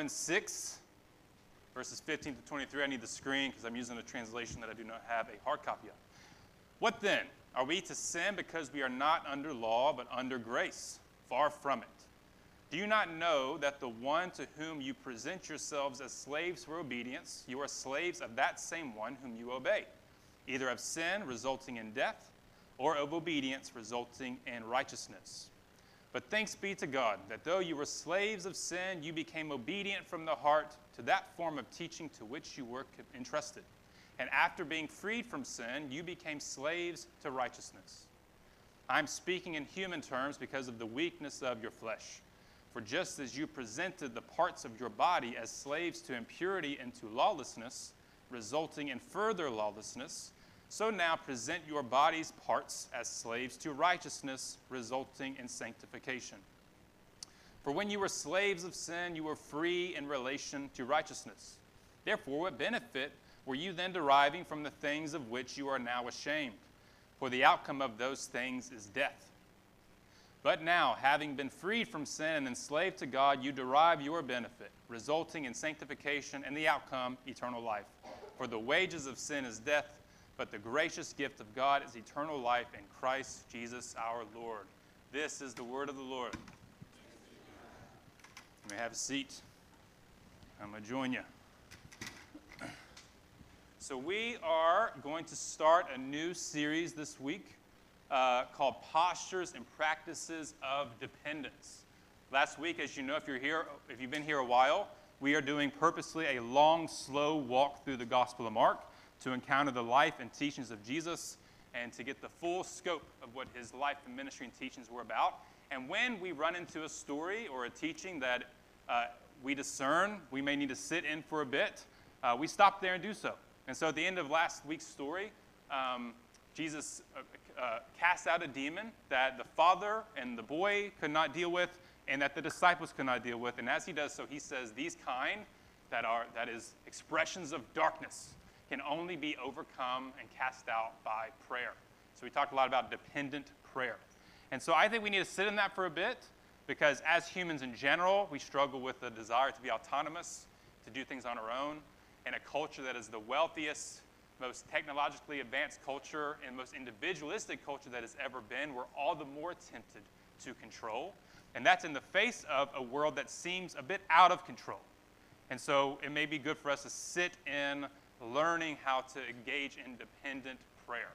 Romans 6, verses 15 to 23. I need the screen because I'm using a translation that I do not have a hard copy of. What then? Are we to sin because we are not under law but under grace? Far from it. Do you not know that the one to whom you present yourselves as slaves for obedience, you are slaves of that same one whom you obey, either of sin resulting in death or of obedience resulting in righteousness? But thanks be to God that though you were slaves of sin, you became obedient from the heart to that form of teaching to which you were entrusted. And after being freed from sin, you became slaves to righteousness. I'm speaking in human terms because of the weakness of your flesh. For just as you presented the parts of your body as slaves to impurity and to lawlessness, resulting in further lawlessness, so now present your body's parts as slaves to righteousness, resulting in sanctification. For when you were slaves of sin, you were free in relation to righteousness. Therefore, what benefit were you then deriving from the things of which you are now ashamed? For the outcome of those things is death. But now, having been freed from sin and enslaved to God, you derive your benefit, resulting in sanctification and the outcome, eternal life. For the wages of sin is death, but the gracious gift of God is eternal life in Christ Jesus our Lord. This is the word of the Lord. You may have a seat. I'm going to join you. So, we are going to start a new series this week uh, called Postures and Practices of Dependence. Last week, as you know, if you're here, if you've been here a while, we are doing purposely a long, slow walk through the Gospel of Mark to encounter the life and teachings of Jesus and to get the full scope of what his life and ministry and teachings were about. And when we run into a story or a teaching that uh, we discern we may need to sit in for a bit, uh, we stop there and do so. And so at the end of last week's story, um, Jesus uh, uh, cast out a demon that the father and the boy could not deal with and that the disciples could not deal with. And as he does so, he says, These kind that are, that is, expressions of darkness can only be overcome and cast out by prayer. So we talked a lot about dependent prayer. And so I think we need to sit in that for a bit because as humans in general, we struggle with the desire to be autonomous, to do things on our own, in a culture that is the wealthiest, most technologically advanced culture and most individualistic culture that has ever been, we're all the more tempted to control. And that's in the face of a world that seems a bit out of control. And so it may be good for us to sit in learning how to engage in dependent prayer.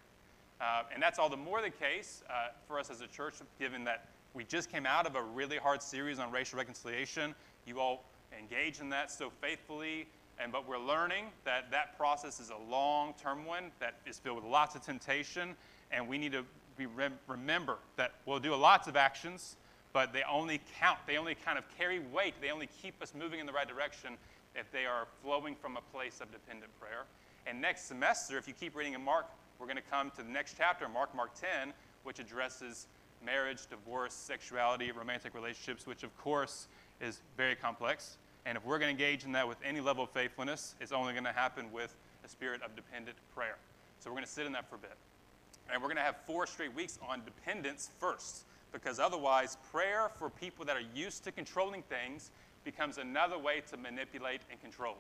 Uh, and that's all the more the case uh, for us as a church, given that we just came out of a really hard series on racial reconciliation. You all engage in that so faithfully and but we're learning that that process is a long-term one that is filled with lots of temptation, and we need to be rem- remember that we'll do lots of actions, but they only count. They only kind of carry weight. They only keep us moving in the right direction if they are flowing from a place of dependent prayer. And next semester, if you keep reading in Mark, we're going to come to the next chapter, Mark, Mark 10, which addresses marriage, divorce, sexuality, romantic relationships, which of course is very complex. And if we're going to engage in that with any level of faithfulness, it's only going to happen with a spirit of dependent prayer. So we're going to sit in that for a bit. And we're going to have four straight weeks on dependence first, because otherwise, prayer for people that are used to controlling things becomes another way to manipulate and control,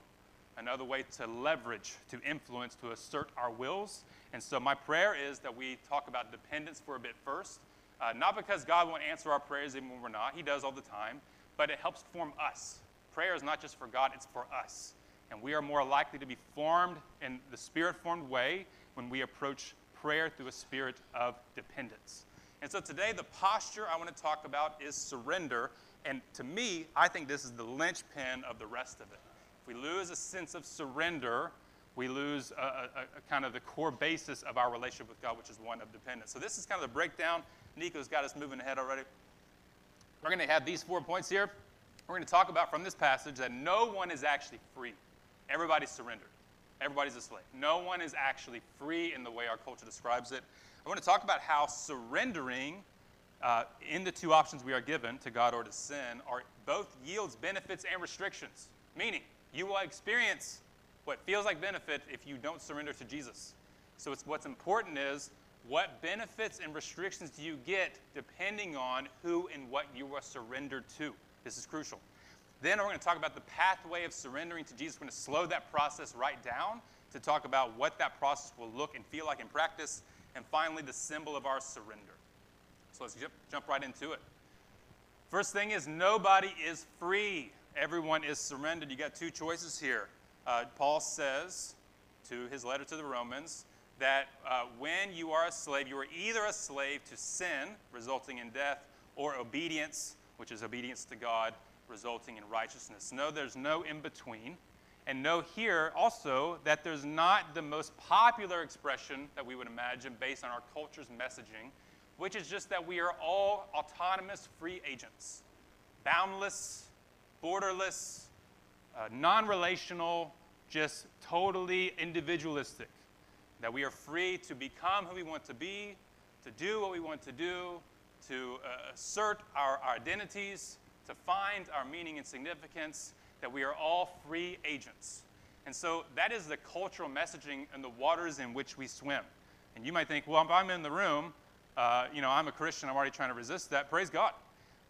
another way to leverage, to influence, to assert our wills. And so, my prayer is that we talk about dependence for a bit first, uh, not because God won't answer our prayers even when we're not, He does all the time, but it helps form us prayer is not just for God, it's for us. And we are more likely to be formed in the spirit formed way when we approach prayer through a spirit of dependence. And so today, the posture I want to talk about is surrender. And to me, I think this is the linchpin of the rest of it. If we lose a sense of surrender, we lose a, a, a kind of the core basis of our relationship with God, which is one of dependence. So this is kind of the breakdown. Nico's got us moving ahead already. We're going to have these four points here. We're going to talk about from this passage that no one is actually free. Everybody's surrendered. Everybody's a slave. No one is actually free in the way our culture describes it. I want to talk about how surrendering uh, in the two options we are given to God or to sin are both yields benefits and restrictions. Meaning, you will experience what feels like benefit if you don't surrender to Jesus. So what's important is what benefits and restrictions do you get depending on who and what you are surrendered to. This is crucial. Then we're going to talk about the pathway of surrendering to Jesus. We're going to slow that process right down to talk about what that process will look and feel like in practice. And finally, the symbol of our surrender. So let's jump, jump right into it. First thing is, nobody is free. Everyone is surrendered. You got two choices here. Uh, Paul says to his letter to the Romans that uh, when you are a slave, you are either a slave to sin, resulting in death, or obedience, which is obedience to God, resulting in righteousness. No, there's no in between. And know here also that there's not the most popular expression that we would imagine based on our culture's messaging which is just that we are all autonomous free agents, boundless, borderless, uh, non relational, just totally individualistic. That we are free to become who we want to be, to do what we want to do, to uh, assert our, our identities, to find our meaning and significance, that we are all free agents. And so that is the cultural messaging and the waters in which we swim. And you might think, well, if I'm in the room, uh, you know, I'm a Christian, I'm already trying to resist that. Praise God.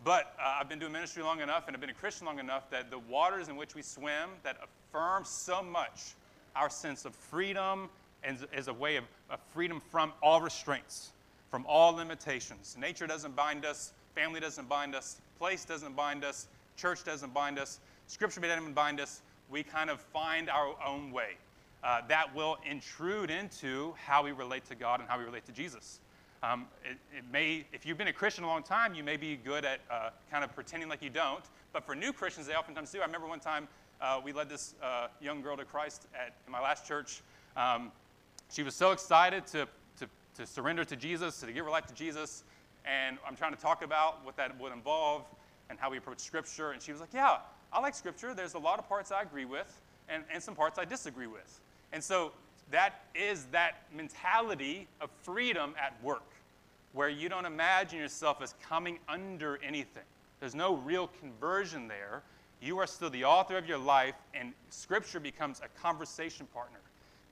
But uh, I've been doing ministry long enough and I've been a Christian long enough that the waters in which we swim that affirm so much our sense of freedom as, as a way of, of freedom from all restraints, from all limitations. Nature doesn't bind us, family doesn't bind us, place doesn't bind us, church doesn't bind us, scripture doesn't even bind us. We kind of find our own way. Uh, that will intrude into how we relate to God and how we relate to Jesus. Um, it, it, may, if you've been a Christian a long time, you may be good at uh, kind of pretending like you don't. But for new Christians, they oftentimes do. I remember one time uh, we led this uh, young girl to Christ at in my last church. Um, she was so excited to, to, to surrender to Jesus, to give her life to Jesus. And I'm trying to talk about what that would involve and how we approach Scripture. And she was like, Yeah, I like Scripture. There's a lot of parts I agree with and, and some parts I disagree with. And so that is that mentality of freedom at work where you don't imagine yourself as coming under anything. There's no real conversion there. You are still the author of your life, and Scripture becomes a conversation partner.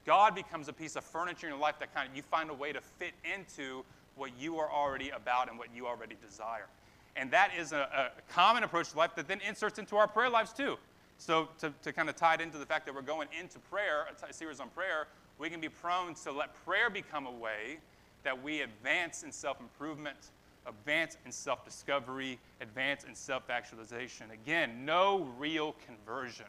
God becomes a piece of furniture in your life that kind of you find a way to fit into what you are already about and what you already desire. And that is a, a common approach to life that then inserts into our prayer lives too. So, to, to kind of tie it into the fact that we're going into prayer, a series on prayer, we can be prone to let prayer become a way that we advance in self improvement, advance in self discovery, advance in self actualization. Again, no real conversion,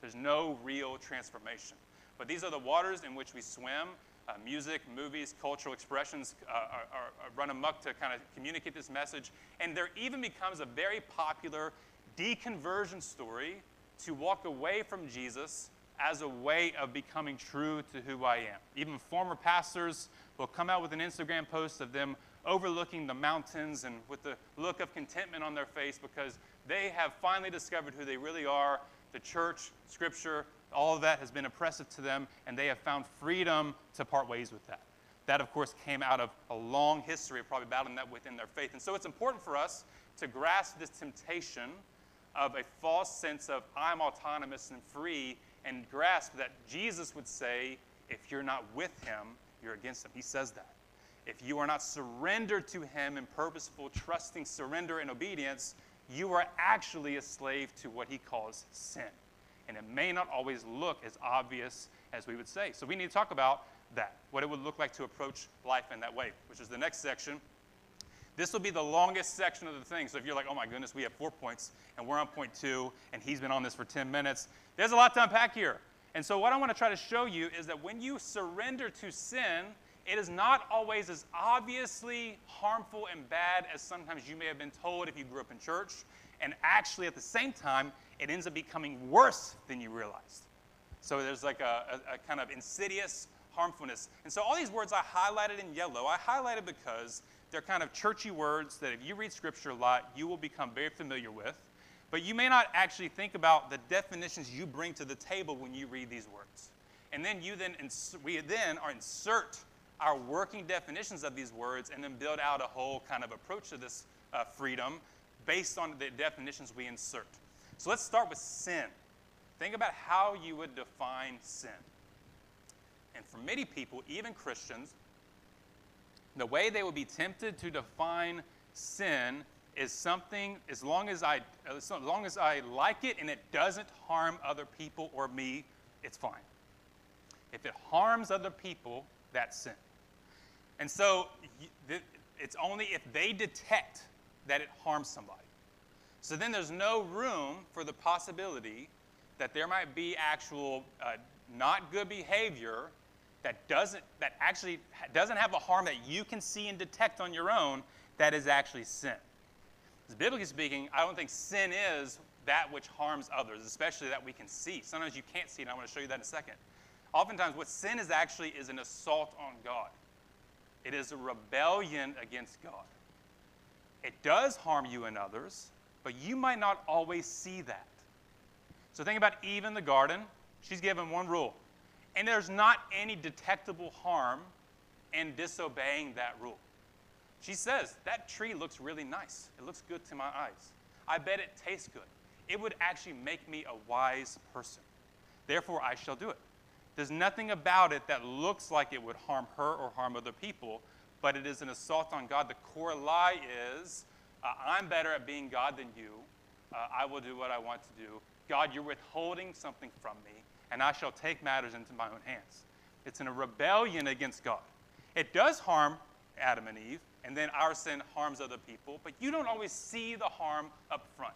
there's no real transformation. But these are the waters in which we swim. Uh, music, movies, cultural expressions uh, are, are, run amok to kind of communicate this message. And there even becomes a very popular deconversion story to walk away from Jesus as a way of becoming true to who I am. Even former pastors will come out with an Instagram post of them overlooking the mountains and with the look of contentment on their face because they have finally discovered who they really are. The church, scripture, all of that has been oppressive to them, and they have found freedom to part ways with that. That, of course, came out of a long history of probably battling that within their faith. And so it's important for us to grasp this temptation of a false sense of I'm autonomous and free and grasp that Jesus would say, if you're not with him, you're against him. He says that. If you are not surrendered to him in purposeful, trusting surrender and obedience, you are actually a slave to what he calls sin. And it may not always look as obvious as we would say. So we need to talk about that, what it would look like to approach life in that way, which is the next section. This will be the longest section of the thing. So if you're like, oh my goodness, we have four points and we're on point two and he's been on this for 10 minutes, there's a lot to unpack here. And so, what I want to try to show you is that when you surrender to sin, it is not always as obviously harmful and bad as sometimes you may have been told if you grew up in church. And actually, at the same time, it ends up becoming worse than you realized. So, there's like a, a, a kind of insidious harmfulness. And so, all these words I highlighted in yellow, I highlighted because they're kind of churchy words that if you read scripture a lot, you will become very familiar with. But you may not actually think about the definitions you bring to the table when you read these words. And then you then we then are insert our working definitions of these words and then build out a whole kind of approach to this uh, freedom based on the definitions we insert. So let's start with sin. Think about how you would define sin. And for many people, even Christians, the way they would be tempted to define sin is something as long as I as long as I like it and it doesn't harm other people or me, it's fine. If it harms other people, that's sin. And so it's only if they detect that it harms somebody. So then there's no room for the possibility that there might be actual uh, not good behavior that doesn't that actually doesn't have a harm that you can see and detect on your own that is actually sin. Biblically speaking, I don't think sin is that which harms others, especially that we can see. Sometimes you can't see, and I want to show you that in a second. Oftentimes, what sin is actually is an assault on God. It is a rebellion against God. It does harm you and others, but you might not always see that. So think about Eve in the garden. She's given one rule, and there's not any detectable harm in disobeying that rule. She says, That tree looks really nice. It looks good to my eyes. I bet it tastes good. It would actually make me a wise person. Therefore, I shall do it. There's nothing about it that looks like it would harm her or harm other people, but it is an assault on God. The core lie is uh, I'm better at being God than you. Uh, I will do what I want to do. God, you're withholding something from me, and I shall take matters into my own hands. It's in a rebellion against God. It does harm Adam and Eve, and then our sin harms other people, but you don't always see the harm up front.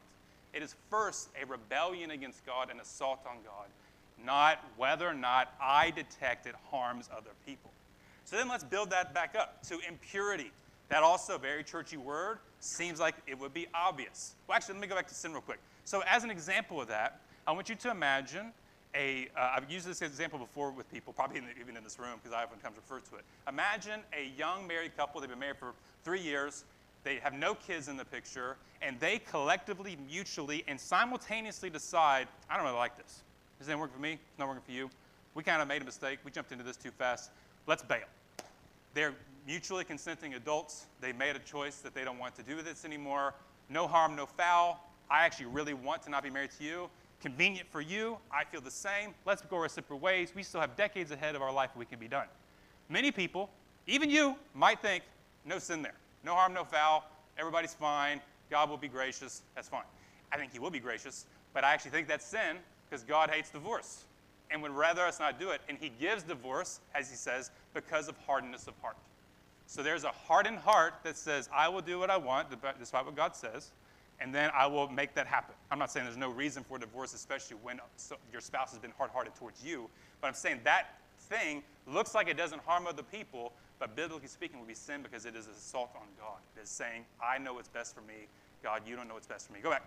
It is first a rebellion against God, an assault on God, not whether or not I detect it harms other people. So then let's build that back up to impurity. That also, very churchy word, seems like it would be obvious. Well, actually, let me go back to sin real quick. So, as an example of that, I want you to imagine a, uh, I've used this example before with people, probably in the, even in this room, because I oftentimes refer to it. Imagine a young married couple, they've been married for three years, they have no kids in the picture, and they collectively, mutually, and simultaneously decide, I don't really like this. This isn't working for me, it's not working for you. We kind of made a mistake, we jumped into this too fast, let's bail. They're mutually consenting adults, they made a choice that they don't want to do this anymore. No harm, no foul. I actually really want to not be married to you convenient for you. I feel the same. Let's go our separate ways. We still have decades ahead of our life we can be done. Many people, even you, might think, no sin there. No harm, no foul. Everybody's fine. God will be gracious. That's fine. I think He will be gracious, but I actually think that's sin because God hates divorce and would rather us not do it. And He gives divorce, as He says, because of hardness of heart. So there's a hardened heart that says, I will do what I want, despite what God says and then I will make that happen. I'm not saying there's no reason for divorce, especially when your spouse has been hard hearted towards you, but I'm saying that thing looks like it doesn't harm other people, but biblically speaking, would be sin because it is an assault on God. It is saying, I know what's best for me. God, you don't know what's best for me. Go back.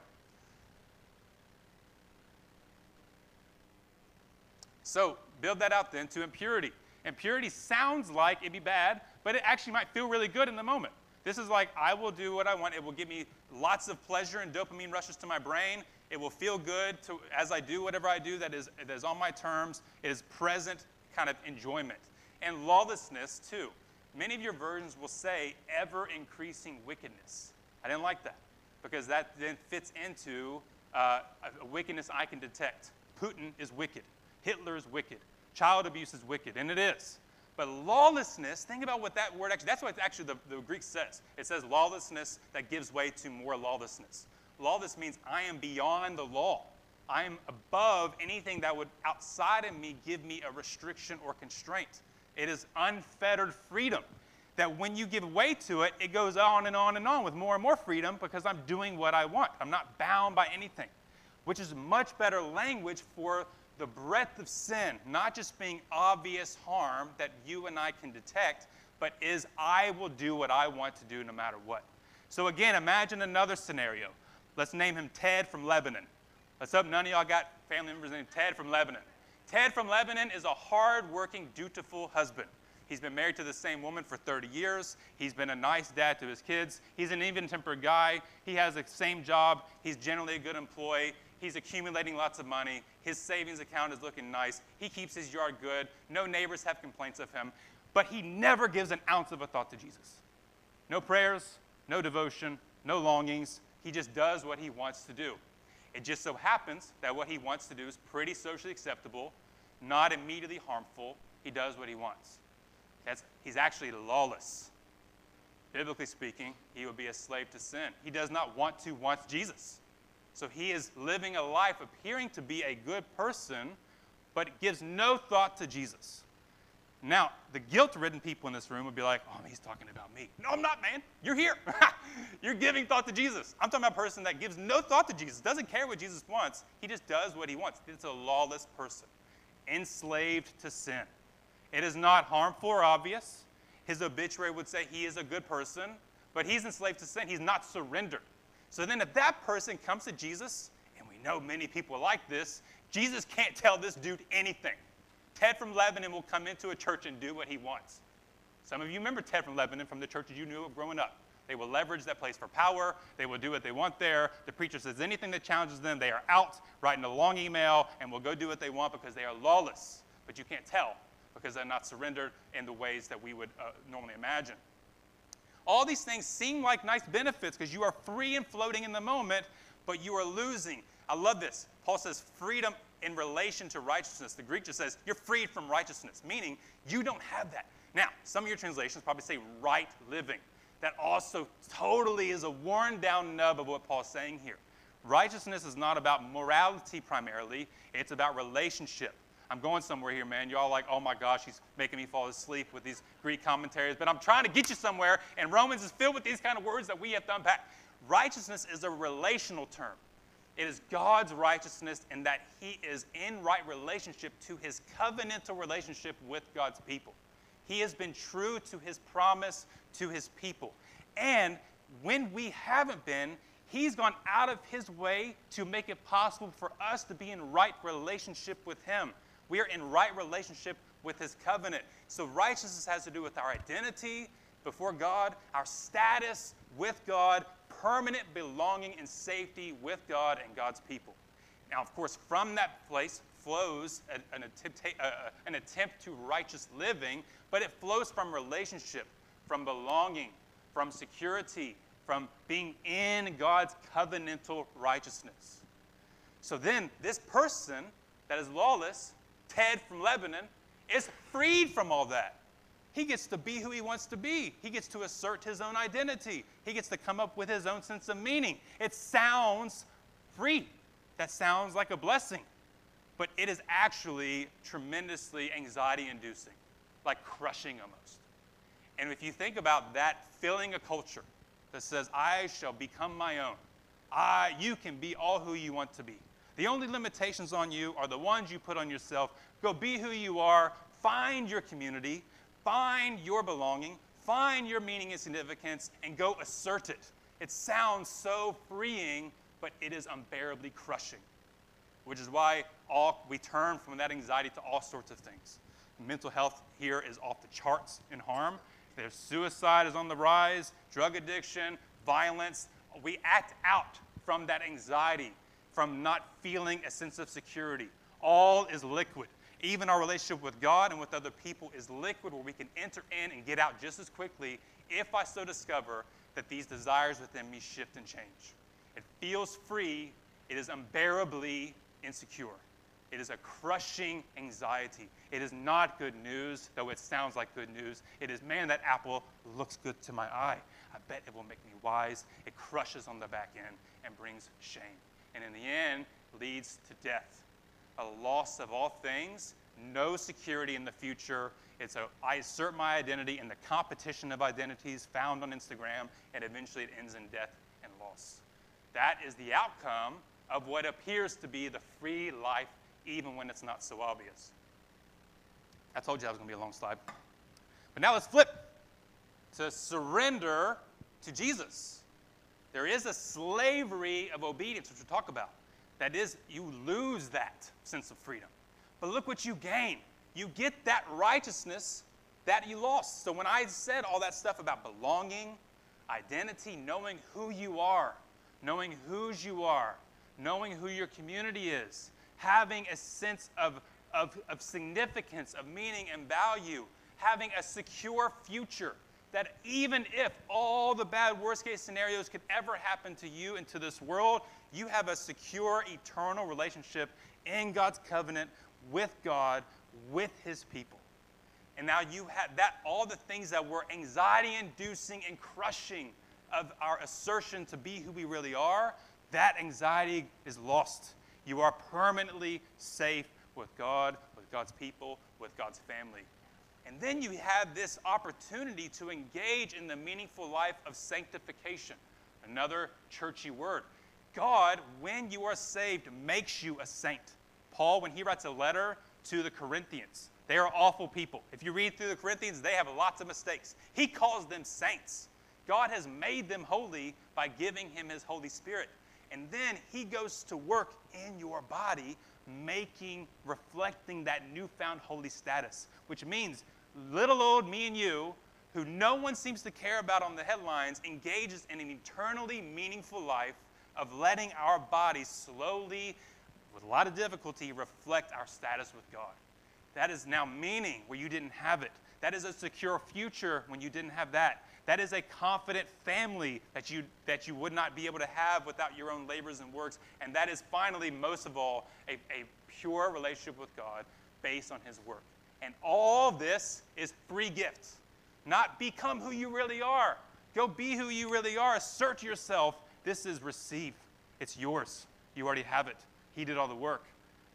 So, build that out then to impurity. Impurity sounds like it'd be bad, but it actually might feel really good in the moment. This is like, I will do what I want. It will give me lots of pleasure and dopamine rushes to my brain. It will feel good to, as I do whatever I do that is, that is on my terms. It is present kind of enjoyment. And lawlessness, too. Many of your versions will say ever increasing wickedness. I didn't like that because that then fits into uh, a wickedness I can detect. Putin is wicked. Hitler is wicked. Child abuse is wicked, and it is. But lawlessness, think about what that word actually, that's what actually the, the Greek says. It says lawlessness that gives way to more lawlessness. Lawless means I am beyond the law. I am above anything that would outside of me give me a restriction or constraint. It is unfettered freedom. That when you give way to it, it goes on and on and on with more and more freedom because I'm doing what I want. I'm not bound by anything, which is much better language for the breadth of sin, not just being obvious harm that you and I can detect, but is I will do what I want to do no matter what. So again, imagine another scenario. Let's name him Ted from Lebanon. Let's hope none of y'all got family members named Ted from Lebanon. Ted from Lebanon is a hard-working, dutiful husband. He's been married to the same woman for 30 years. He's been a nice dad to his kids. He's an even tempered guy. He has the same job. He's generally a good employee. He's accumulating lots of money. His savings account is looking nice. He keeps his yard good. No neighbors have complaints of him. But he never gives an ounce of a thought to Jesus. No prayers, no devotion, no longings. He just does what he wants to do. It just so happens that what he wants to do is pretty socially acceptable, not immediately harmful. He does what he wants. That's, he's actually lawless. biblically speaking, he would be a slave to sin. He does not want to want Jesus. So he is living a life appearing to be a good person, but gives no thought to Jesus. Now, the guilt ridden people in this room would be like, oh, he's talking about me. No, I'm not, man. You're here. You're giving thought to Jesus. I'm talking about a person that gives no thought to Jesus, doesn't care what Jesus wants. He just does what he wants. It's a lawless person, enslaved to sin. It is not harmful or obvious. His obituary would say he is a good person, but he's enslaved to sin. He's not surrendered. So then, if that person comes to Jesus, and we know many people like this, Jesus can't tell this dude anything. Ted from Lebanon will come into a church and do what he wants. Some of you remember Ted from Lebanon from the churches you knew of growing up. They will leverage that place for power. They will do what they want there. The preacher says anything that challenges them, they are out, writing a long email, and will go do what they want because they are lawless. But you can't tell because they're not surrendered in the ways that we would uh, normally imagine. All these things seem like nice benefits because you are free and floating in the moment, but you are losing. I love this. Paul says freedom in relation to righteousness. The Greek just says you're freed from righteousness, meaning you don't have that. Now, some of your translations probably say right living. That also totally is a worn down nub of what Paul's saying here. Righteousness is not about morality primarily, it's about relationship. I'm going somewhere here, man. Y'all like, oh my gosh, he's making me fall asleep with these Greek commentaries. But I'm trying to get you somewhere, and Romans is filled with these kind of words that we have to unpack. Righteousness is a relational term. It is God's righteousness in that he is in right relationship to his covenantal relationship with God's people. He has been true to his promise to his people. And when we haven't been, he's gone out of his way to make it possible for us to be in right relationship with him. We are in right relationship with his covenant. So righteousness has to do with our identity before God, our status with God, permanent belonging and safety with God and God's people. Now, of course, from that place flows an, attempt to righteous living, but it flows from relationship, from belonging, from security, from being in God's covenantal righteousness. So then, this person that is lawless Ted from Lebanon, is freed from all that. He gets to be who he wants to be. He gets to assert his own identity. He gets to come up with his own sense of meaning. It sounds free. That sounds like a blessing. But it is actually tremendously anxiety inducing, like crushing almost. And if you think about that filling a culture that says, I shall become my own, I, you can be all who you want to be. The only limitations on you are the ones you put on yourself. Go be who you are, find your community, find your belonging, find your meaning and significance, and go assert it. It sounds so freeing, but it is unbearably crushing, which is why all, we turn from that anxiety to all sorts of things. Mental health here is off the charts in harm. There's suicide is on the rise, drug addiction, violence. We act out from that anxiety from not feeling a sense of security. All is liquid. Even our relationship with God and with other people is liquid where we can enter in and get out just as quickly if I so discover that these desires within me shift and change. It feels free, it is unbearably insecure. It is a crushing anxiety. It is not good news, though it sounds like good news. It is, man, that apple looks good to my eye. I bet it will make me wise. It crushes on the back end and brings shame and in the end leads to death. A loss of all things, no security in the future. It's a, I assert my identity in the competition of identities found on Instagram, and eventually it ends in death and loss. That is the outcome of what appears to be the free life, even when it's not so obvious. I told you that was going to be a long slide. But now let's flip to surrender to Jesus. There is a slavery of obedience, which we'll talk about. That is, you lose that sense of freedom. But look what you gain. You get that righteousness that you lost. So when I said all that stuff about belonging, identity, knowing who you are, knowing whose you are, knowing who your community is, having a sense of, of, of significance, of meaning and value, having a secure future, that even if all the bad worst case scenarios could ever happen to you and to this world, you have a secure eternal relationship in God's covenant with God, with his people. And now you have that, all the things that were anxiety inducing and crushing of our assertion to be who we really are, that anxiety is lost. You are permanently safe with God, with God's people, with God's family. And then you have this opportunity to engage in the meaningful life of sanctification. Another churchy word. God, when you are saved, makes you a saint. Paul, when he writes a letter to the Corinthians, they are awful people. If you read through the Corinthians, they have lots of mistakes. He calls them saints. God has made them holy by giving him his Holy Spirit. And then he goes to work in your body, making, reflecting that newfound holy status, which means little old me and you, who no one seems to care about on the headlines, engages in an eternally meaningful life of letting our bodies slowly, with a lot of difficulty, reflect our status with God. That is now meaning where you didn't have it. That is a secure future when you didn't have that. That is a confident family that you, that you would not be able to have without your own labors and works. And that is finally, most of all, a, a pure relationship with God based on His work. And all this is free gifts. Not become who you really are. Go be who you really are. Assert yourself. This is receive. It's yours. You already have it. He did all the work.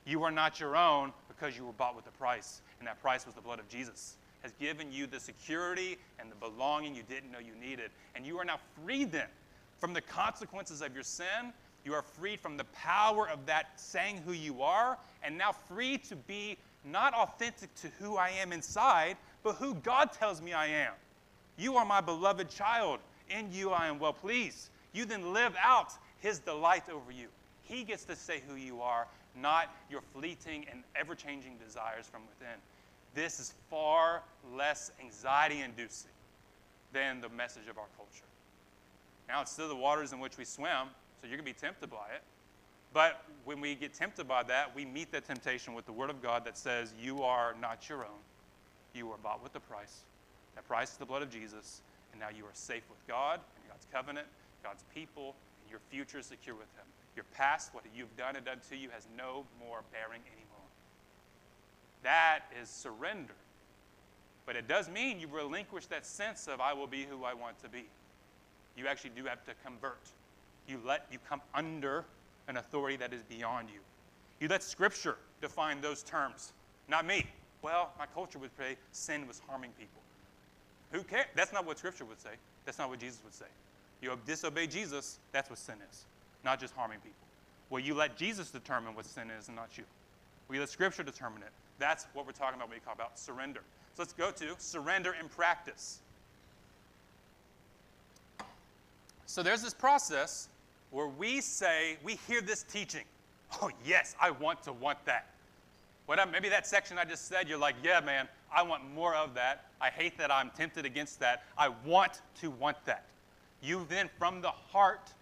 You are not your own because you were bought with a price, and that price was the blood of Jesus. Has given you the security and the belonging you didn't know you needed. And you are now freed then from the consequences of your sin. You are freed from the power of that saying who you are, and now free to be not authentic to who I am inside, but who God tells me I am. You are my beloved child. In you I am well pleased. You then live out his delight over you. He gets to say who you are, not your fleeting and ever changing desires from within. This is far less anxiety inducing than the message of our culture. Now, it's still the waters in which we swim, so you're going to be tempted by it. But when we get tempted by that, we meet that temptation with the Word of God that says, You are not your own. You are bought with a price. That price is the blood of Jesus. And now you are safe with God and God's covenant, God's people, and your future is secure with Him. Your past, what you've done and done to you, has no more bearing anymore. That is surrender. But it does mean you relinquish that sense of, I will be who I want to be. You actually do have to convert. You let you come under an authority that is beyond you. You let Scripture define those terms, not me. Well, my culture would say sin was harming people. Who cares? That's not what Scripture would say. That's not what Jesus would say. You disobey Jesus, that's what sin is, not just harming people. Well, you let Jesus determine what sin is and not you. We let Scripture determine it. That's what we're talking about when we talk about surrender. So let's go to surrender in practice. So there's this process where we say, we hear this teaching. Oh, yes, I want to want that. Maybe that section I just said, you're like, yeah, man, I want more of that. I hate that I'm tempted against that. I want to want that. You then, from the heart,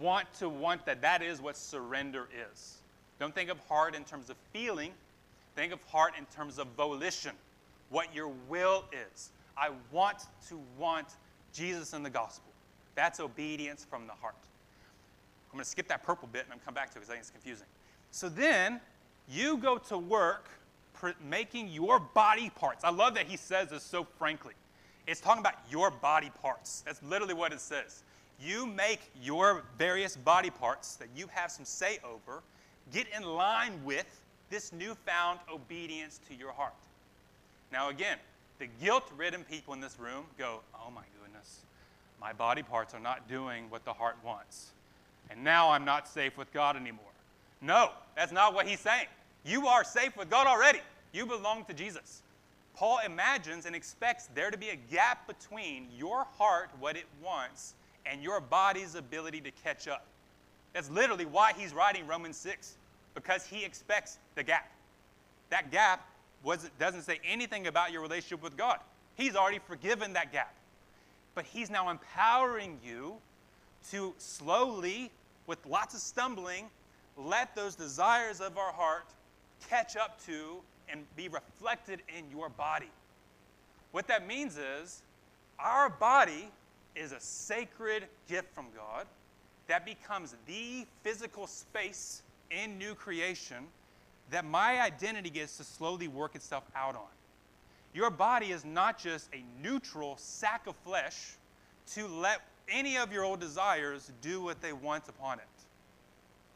want to want that. That is what surrender is. Don't think of heart in terms of feeling, think of heart in terms of volition, what your will is. I want to want Jesus in the gospel. That's obedience from the heart. I'm going to skip that purple bit and I'm come back to it because I think it's confusing. So then you go to work making your body parts. I love that he says this so frankly. It's talking about your body parts. That's literally what it says. You make your various body parts that you have some say over get in line with this newfound obedience to your heart. Now, again, the guilt ridden people in this room go, Oh my goodness, my body parts are not doing what the heart wants and now I'm not safe with God anymore. No, that's not what he's saying. You are safe with God already. You belong to Jesus. Paul imagines and expects there to be a gap between your heart, what it wants, and your body's ability to catch up. That's literally why he's writing Romans 6, because he expects the gap. That gap doesn't say anything about your relationship with God. He's already forgiven that gap. But he's now empowering you to slowly, with lots of stumbling, let those desires of our heart catch up to and be reflected in your body. What that means is our body is a sacred gift from God that becomes the physical space in new creation that my identity gets to slowly work itself out on. Your body is not just a neutral sack of flesh to let any of your old desires do what they want upon it.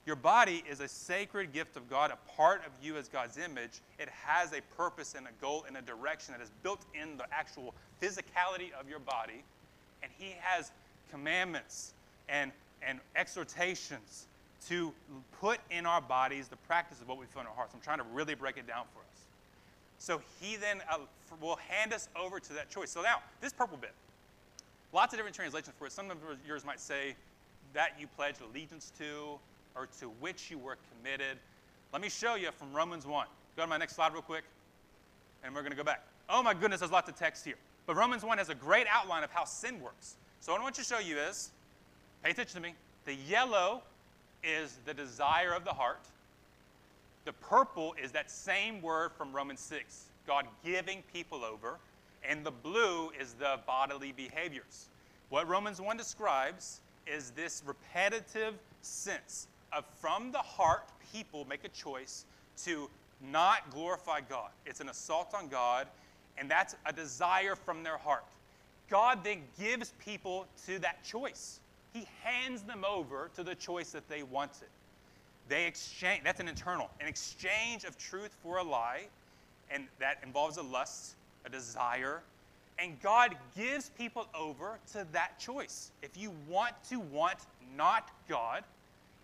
Your body is a sacred gift of God, a part of you as God's image. It has a purpose and a goal and a direction that is built in the actual physicality of your body. And He has commandments and, and exhortations to put in our bodies the practice of what we feel in our hearts. I'm trying to really break it down for us. So He then uh, will hand us over to that choice. So now, this purple bit, lots of different translations for it. Some of yours might say that you pledge allegiance to or to which you were committed. Let me show you from Romans 1. Go to my next slide real quick, and we're going to go back. Oh my goodness, there's lots of text here. But Romans 1 has a great outline of how sin works. So what I want to show you is, pay attention to me. The yellow is the desire of the heart. The purple is that same word from Romans 6, God giving people over. And the blue is the bodily behaviors. What Romans 1 describes is this repetitive sense of from the heart, people make a choice to not glorify God. It's an assault on God, and that's a desire from their heart. God then gives people to that choice. He hands them over to the choice that they wanted. They exchange, that's an internal, an exchange of truth for a lie, and that involves a lust, a desire, and God gives people over to that choice. If you want to want not God,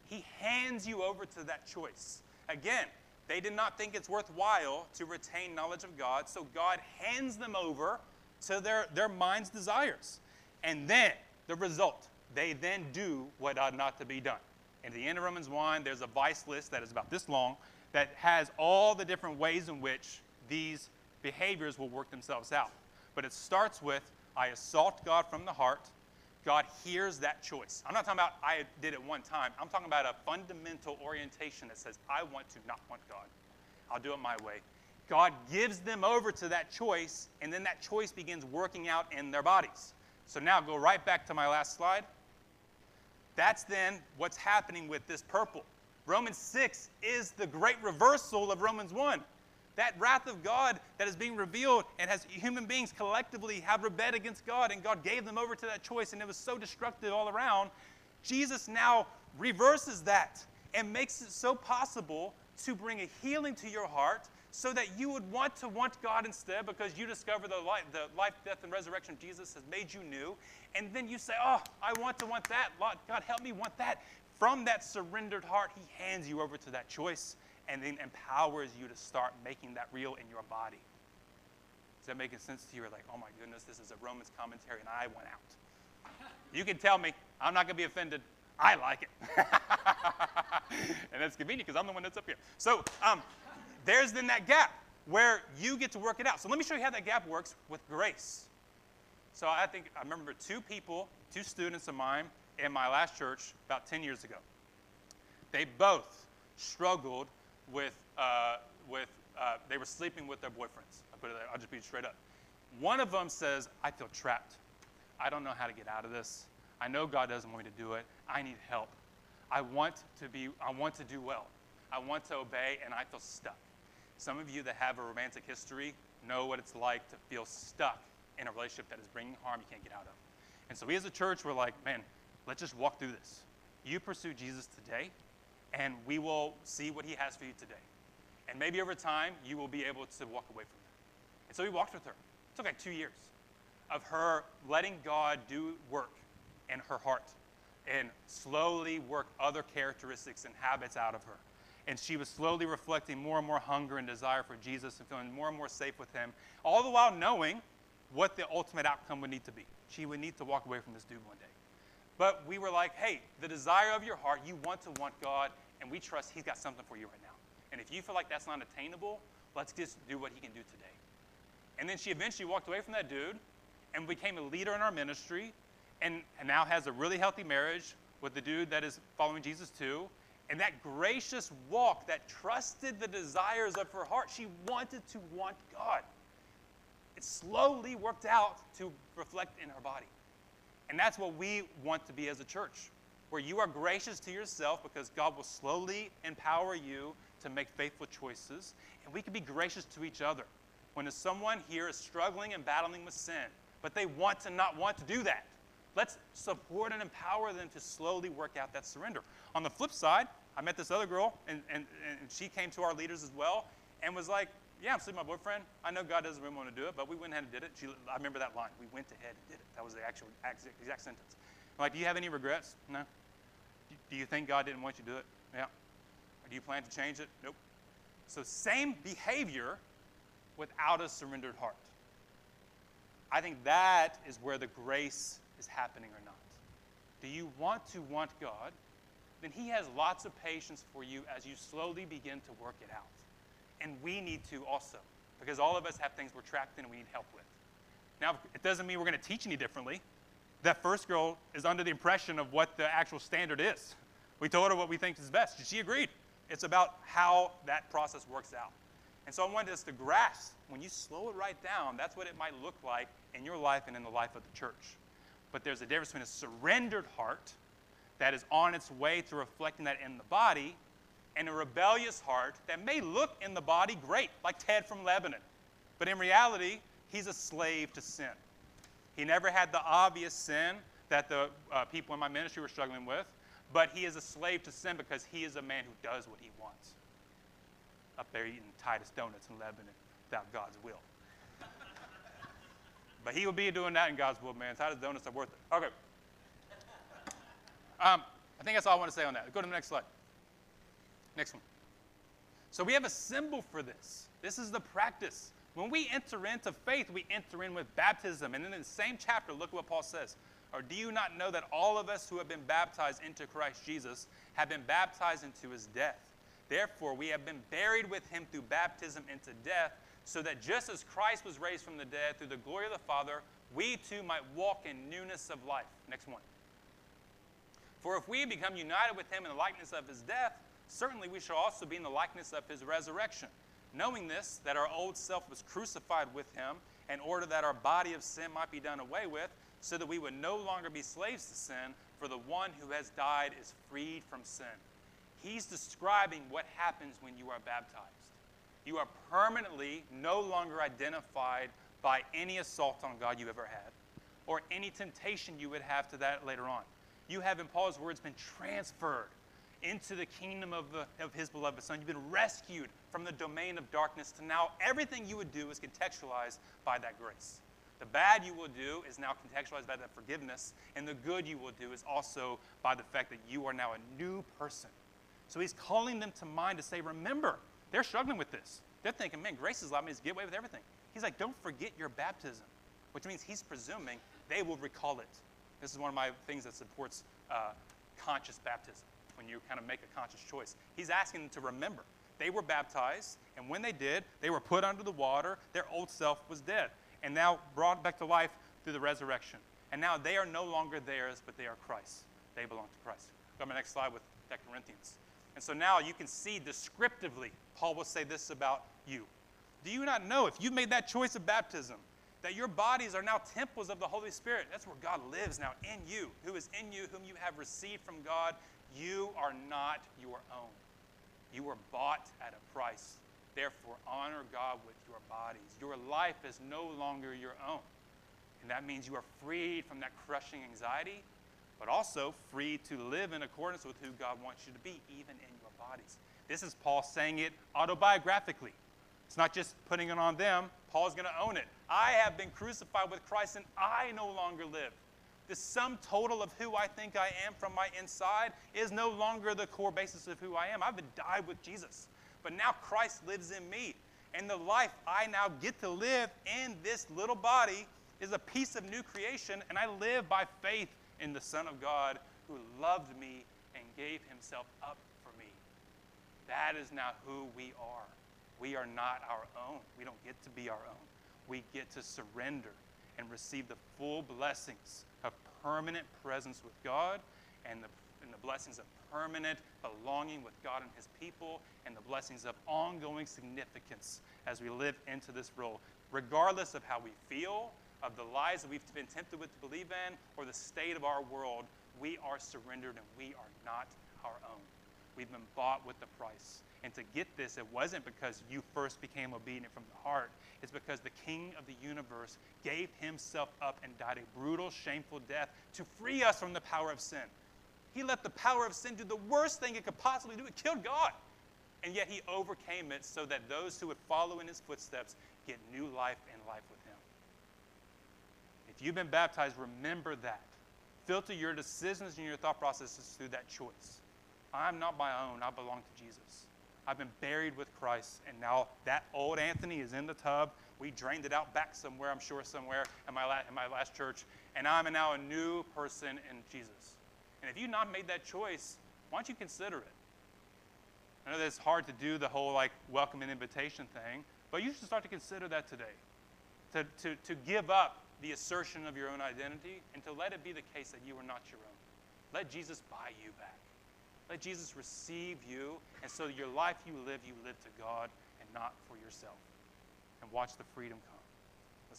He hands you over to that choice. Again, they did not think it's worthwhile to retain knowledge of God, so God hands them over to their, their mind's desires. And then, the result, they then do what ought not to be done. In the end of Romans 1, there's a vice list that is about this long that has all the different ways in which these behaviors will work themselves out. But it starts with I assault God from the heart. God hears that choice. I'm not talking about I did it one time. I'm talking about a fundamental orientation that says I want to not want God. I'll do it my way. God gives them over to that choice, and then that choice begins working out in their bodies. So now go right back to my last slide. That's then what's happening with this purple. Romans 6 is the great reversal of Romans 1. That wrath of God that is being revealed and has human beings collectively have rebelled against God, and God gave them over to that choice, and it was so destructive all around. Jesus now reverses that and makes it so possible to bring a healing to your heart so that you would want to want God instead because you discover the life, the life, death, and resurrection of Jesus has made you new. And then you say, Oh, I want to want that. God, help me want that. From that surrendered heart, He hands you over to that choice and then empowers you to start making that real in your body. Is that making sense to you? You're like, oh my goodness, this is a Romans commentary, and I went out. You can tell me, I'm not going to be offended. I like it. and that's convenient because I'm the one that's up here. So um, there's then that gap where you get to work it out. So let me show you how that gap works with grace. So I think I remember two people, two students of mine in my last church about 10 years ago. They both struggled with, uh, with uh, they were sleeping with their boyfriends. I put it there, I'll just be straight up. One of them says, I feel trapped. I don't know how to get out of this. I know God doesn't want me to do it. I need help. I want to be, I want to do well. I want to obey, and I feel stuck. Some of you that have a romantic history know what it's like to feel stuck in a relationship that is bringing harm you can't get out of. And so we as a church, we're like, man, let's just walk through this. You pursue Jesus today, and we will see what he has for you today. And maybe over time, you will be able to walk away from that. And so he walked with her. It took like two years of her letting God do work in her heart and slowly work other characteristics and habits out of her. And she was slowly reflecting more and more hunger and desire for Jesus and feeling more and more safe with him, all the while knowing what the ultimate outcome would need to be. She would need to walk away from this dude one day. But we were like, hey, the desire of your heart, you want to want God, and we trust He's got something for you right now. And if you feel like that's not attainable, let's just do what He can do today. And then she eventually walked away from that dude and became a leader in our ministry and, and now has a really healthy marriage with the dude that is following Jesus too. And that gracious walk that trusted the desires of her heart, she wanted to want God. It slowly worked out to reflect in her body. And that's what we want to be as a church, where you are gracious to yourself because God will slowly empower you to make faithful choices. And we can be gracious to each other when someone here is struggling and battling with sin, but they want to not want to do that. Let's support and empower them to slowly work out that surrender. On the flip side, I met this other girl, and, and, and she came to our leaders as well, and was like, yeah, I'm sleeping with my boyfriend. I know God doesn't really want to do it, but we went ahead and did it. She, I remember that line. We went ahead and did it. That was the actual exact, sentence. I'm like, do you have any regrets? No. Do you think God didn't want you to do it? Yeah. Do you plan to change it? Nope. So same behavior without a surrendered heart. I think that is where the grace is happening or not. Do you want to want God? Then He has lots of patience for you as you slowly begin to work it out. And we need to also, because all of us have things we're trapped in and we need help with. Now, it doesn't mean we're going to teach any differently. That first girl is under the impression of what the actual standard is. We told her what we think is best. She agreed. It's about how that process works out. And so I wanted us to grasp when you slow it right down, that's what it might look like in your life and in the life of the church. But there's a difference between a surrendered heart that is on its way to reflecting that in the body and a rebellious heart that may look in the body great, like Ted from Lebanon. But in reality, he's a slave to sin. He never had the obvious sin that the uh, people in my ministry were struggling with, but he is a slave to sin because he is a man who does what he wants. Up there eating Titus donuts in Lebanon without God's will. but he will be doing that in God's will, man. Titus donuts are worth it. Okay. Um, I think that's all I want to say on that. Go to the next slide. Next one. So we have a symbol for this. This is the practice. When we enter into faith, we enter in with baptism. And in the same chapter, look at what Paul says. Or do you not know that all of us who have been baptized into Christ Jesus have been baptized into his death? Therefore, we have been buried with him through baptism into death, so that just as Christ was raised from the dead through the glory of the Father, we too might walk in newness of life. Next one. For if we become united with him in the likeness of his death, certainly we shall also be in the likeness of his resurrection. Knowing this, that our old self was crucified with him, in order that our body of sin might be done away with, so that we would no longer be slaves to sin, for the one who has died is freed from sin. He's describing what happens when you are baptized. You are permanently no longer identified by any assault on God you ever had, or any temptation you would have to that later on. You have, in Paul's words, been transferred into the kingdom of, the, of his beloved Son. You've been rescued from the domain of darkness to now everything you would do is contextualized by that grace. The bad you will do is now contextualized by that forgiveness, and the good you will do is also by the fact that you are now a new person. So he's calling them to mind to say, remember, they're struggling with this. They're thinking, man, grace has allowed me to get away with everything. He's like, don't forget your baptism, which means he's presuming they will recall it. This is one of my things that supports uh, conscious baptism when you kind of make a conscious choice. He's asking them to remember. They were baptized, and when they did, they were put under the water. Their old self was dead, and now brought back to life through the resurrection. And now they are no longer theirs, but they are Christ. They belong to Christ. Go to my next slide with that Corinthians. And so now you can see descriptively, Paul will say this about you. Do you not know if you've made that choice of baptism, that your bodies are now temples of the Holy Spirit? That's where God lives now in you, who is in you, whom you have received from God. You are not your own. You were bought at a price. Therefore, honor God with your bodies. Your life is no longer your own. And that means you are freed from that crushing anxiety, but also free to live in accordance with who God wants you to be, even in your bodies. This is Paul saying it autobiographically. It's not just putting it on them. Paul's going to own it. I have been crucified with Christ, and I no longer live the sum total of who I think I am from my inside is no longer the core basis of who I am. I've died with Jesus. But now Christ lives in me. And the life I now get to live in this little body is a piece of new creation, and I live by faith in the Son of God who loved me and gave himself up for me. That is now who we are. We are not our own. We don't get to be our own. We get to surrender and receive the full blessings of permanent presence with God and the, and the blessings of permanent belonging with God and His people and the blessings of ongoing significance as we live into this role, regardless of how we feel, of the lies that we've been tempted with to believe in, or the state of our world. We are surrendered and we are not our own. We've been bought with the price. And to get this, it wasn't because you first became obedient from the heart. It's because the King of the universe gave himself up and died a brutal, shameful death to free us from the power of sin. He let the power of sin do the worst thing it could possibly do. It killed God. And yet he overcame it so that those who would follow in his footsteps get new life and life with him. If you've been baptized, remember that. Filter your decisions and your thought processes through that choice. I'm not my own, I belong to Jesus. I've been buried with Christ, and now that old Anthony is in the tub. We drained it out back somewhere, I'm sure, somewhere in my, in my last church, and I'm now a new person in Jesus. And if you've not made that choice, why don't you consider it? I know that it's hard to do the whole like welcome and invitation thing, but you should start to consider that today. To, to, to give up the assertion of your own identity and to let it be the case that you are not your own. Let Jesus buy you back. Let Jesus receive you, and so your life you live, you live to God and not for yourself. And watch the freedom come.